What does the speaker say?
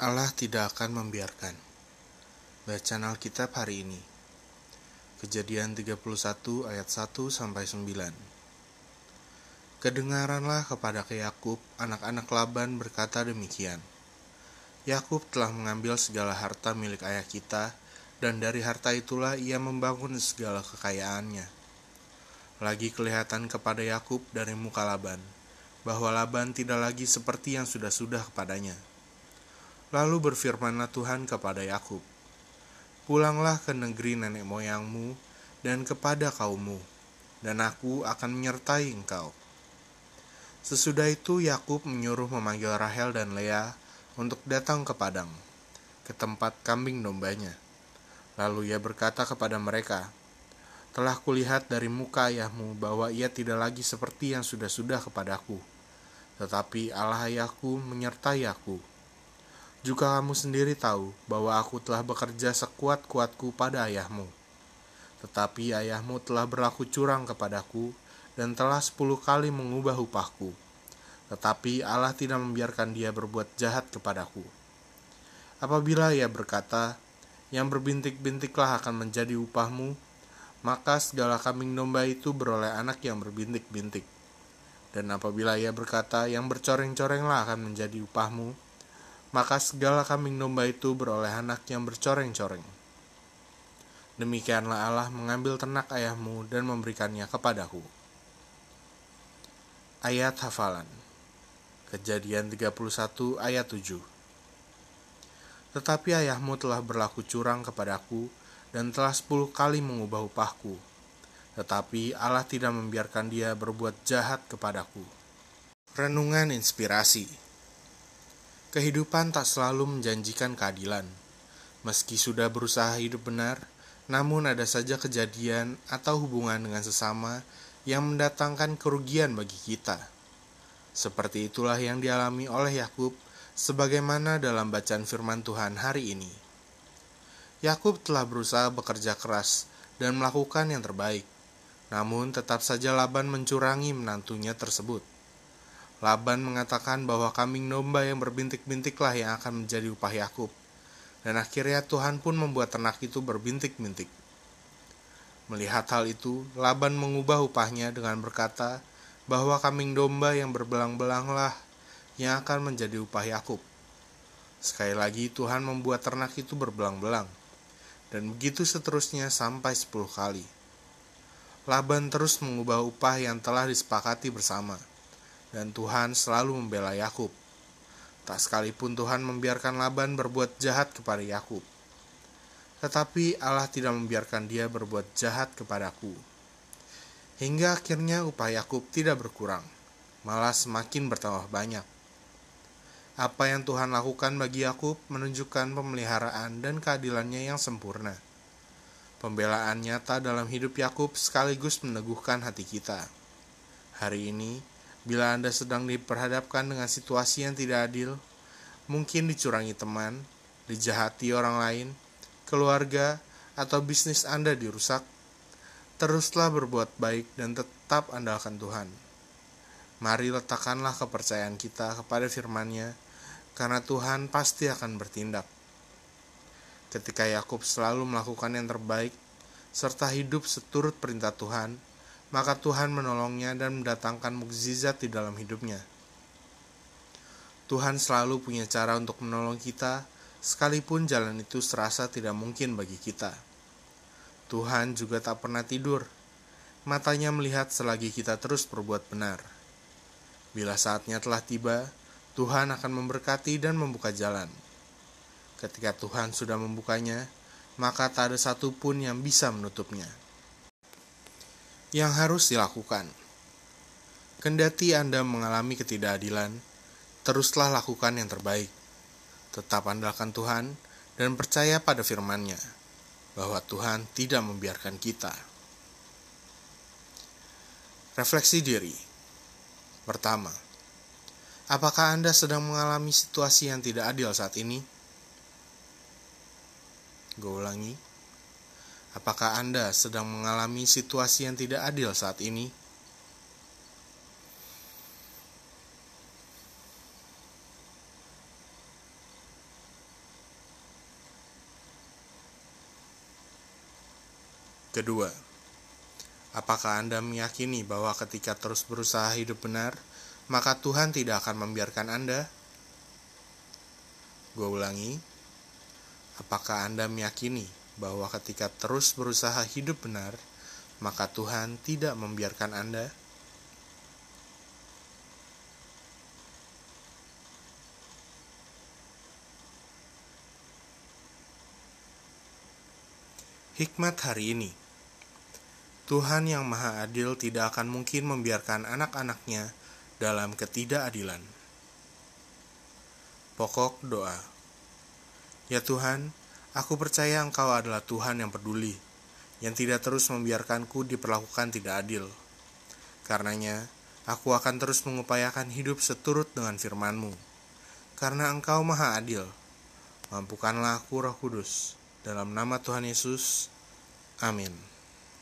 Allah tidak akan membiarkan. Bacaan Alkitab hari ini. Kejadian 31 ayat 1 sampai 9. Kedengaranlah kepada ke Yakub, anak-anak Laban berkata demikian. Yakub telah mengambil segala harta milik ayah kita, dan dari harta itulah ia membangun segala kekayaannya. Lagi kelihatan kepada Yakub dari muka Laban, bahwa Laban tidak lagi seperti yang sudah-sudah kepadanya Lalu berfirmanlah Tuhan kepada Yakub, Pulanglah ke negeri nenek moyangmu dan kepada kaummu, dan aku akan menyertai engkau. Sesudah itu Yakub menyuruh memanggil Rahel dan Lea untuk datang ke padang, ke tempat kambing dombanya. Lalu ia berkata kepada mereka, Telah kulihat dari muka ayahmu bahwa ia tidak lagi seperti yang sudah-sudah kepadaku, tetapi Allah ayahku menyertai aku juga kamu sendiri tahu bahwa aku telah bekerja sekuat-kuatku pada ayahmu. Tetapi ayahmu telah berlaku curang kepadaku dan telah sepuluh kali mengubah upahku. Tetapi Allah tidak membiarkan dia berbuat jahat kepadaku. Apabila ia berkata, yang berbintik-bintiklah akan menjadi upahmu, maka segala kambing domba itu beroleh anak yang berbintik-bintik. Dan apabila ia berkata, yang bercoreng-corenglah akan menjadi upahmu, maka segala kambing domba itu beroleh anak yang bercoreng-coreng. Demikianlah Allah mengambil ternak ayahmu dan memberikannya kepadaku. Ayat hafalan Kejadian 31 ayat 7 Tetapi ayahmu telah berlaku curang kepadaku dan telah sepuluh kali mengubah upahku. Tetapi Allah tidak membiarkan dia berbuat jahat kepadaku. Renungan Inspirasi Kehidupan tak selalu menjanjikan keadilan. Meski sudah berusaha hidup benar, namun ada saja kejadian atau hubungan dengan sesama yang mendatangkan kerugian bagi kita. Seperti itulah yang dialami oleh Yakub sebagaimana dalam bacaan firman Tuhan hari ini. Yakub telah berusaha bekerja keras dan melakukan yang terbaik. Namun tetap saja Laban mencurangi menantunya tersebut. Laban mengatakan bahwa kambing domba yang berbintik-bintiklah yang akan menjadi upah Yakub. Dan akhirnya Tuhan pun membuat ternak itu berbintik-bintik. Melihat hal itu, Laban mengubah upahnya dengan berkata bahwa kambing domba yang berbelang-belanglah yang akan menjadi upah Yakub. Sekali lagi Tuhan membuat ternak itu berbelang-belang. Dan begitu seterusnya sampai sepuluh kali. Laban terus mengubah upah yang telah disepakati bersama dan Tuhan selalu membela Yakub. Tak sekalipun Tuhan membiarkan Laban berbuat jahat kepada Yakub. Tetapi Allah tidak membiarkan dia berbuat jahat kepadaku. Hingga akhirnya upah Yakub tidak berkurang, malah semakin bertambah banyak. Apa yang Tuhan lakukan bagi Yakub menunjukkan pemeliharaan dan keadilannya yang sempurna. Pembelaan nyata dalam hidup Yakub sekaligus meneguhkan hati kita. Hari ini, Bila Anda sedang diperhadapkan dengan situasi yang tidak adil, mungkin dicurangi teman, dijahati orang lain, keluarga, atau bisnis Anda dirusak, teruslah berbuat baik dan tetap andalkan Tuhan. Mari letakkanlah kepercayaan kita kepada firman-Nya, karena Tuhan pasti akan bertindak. Ketika Yakub selalu melakukan yang terbaik, serta hidup seturut perintah Tuhan, maka Tuhan menolongnya dan mendatangkan mukjizat di dalam hidupnya. Tuhan selalu punya cara untuk menolong kita, sekalipun jalan itu serasa tidak mungkin bagi kita. Tuhan juga tak pernah tidur, matanya melihat selagi kita terus berbuat benar. Bila saatnya telah tiba, Tuhan akan memberkati dan membuka jalan. Ketika Tuhan sudah membukanya, maka tak ada satupun yang bisa menutupnya yang harus dilakukan. Kendati Anda mengalami ketidakadilan, teruslah lakukan yang terbaik. Tetap andalkan Tuhan dan percaya pada firman-Nya bahwa Tuhan tidak membiarkan kita. Refleksi diri. Pertama, apakah Anda sedang mengalami situasi yang tidak adil saat ini? Gue ulangi, Apakah Anda sedang mengalami situasi yang tidak adil saat ini? Kedua, apakah Anda meyakini bahwa ketika terus berusaha hidup benar, maka Tuhan tidak akan membiarkan Anda? Gue ulangi, apakah Anda meyakini bahwa ketika terus berusaha hidup benar, maka Tuhan tidak membiarkan Anda? Hikmat hari ini Tuhan yang Maha Adil tidak akan mungkin membiarkan anak-anaknya dalam ketidakadilan. Pokok doa Ya Tuhan, aku percaya Engkau adalah Tuhan yang peduli, yang tidak terus membiarkanku diperlakukan tidak adil. Karenanya, aku akan terus mengupayakan hidup seturut dengan firman-Mu. Karena Engkau Maha Adil, mampukanlah aku Roh Kudus dalam nama Tuhan Yesus, amin.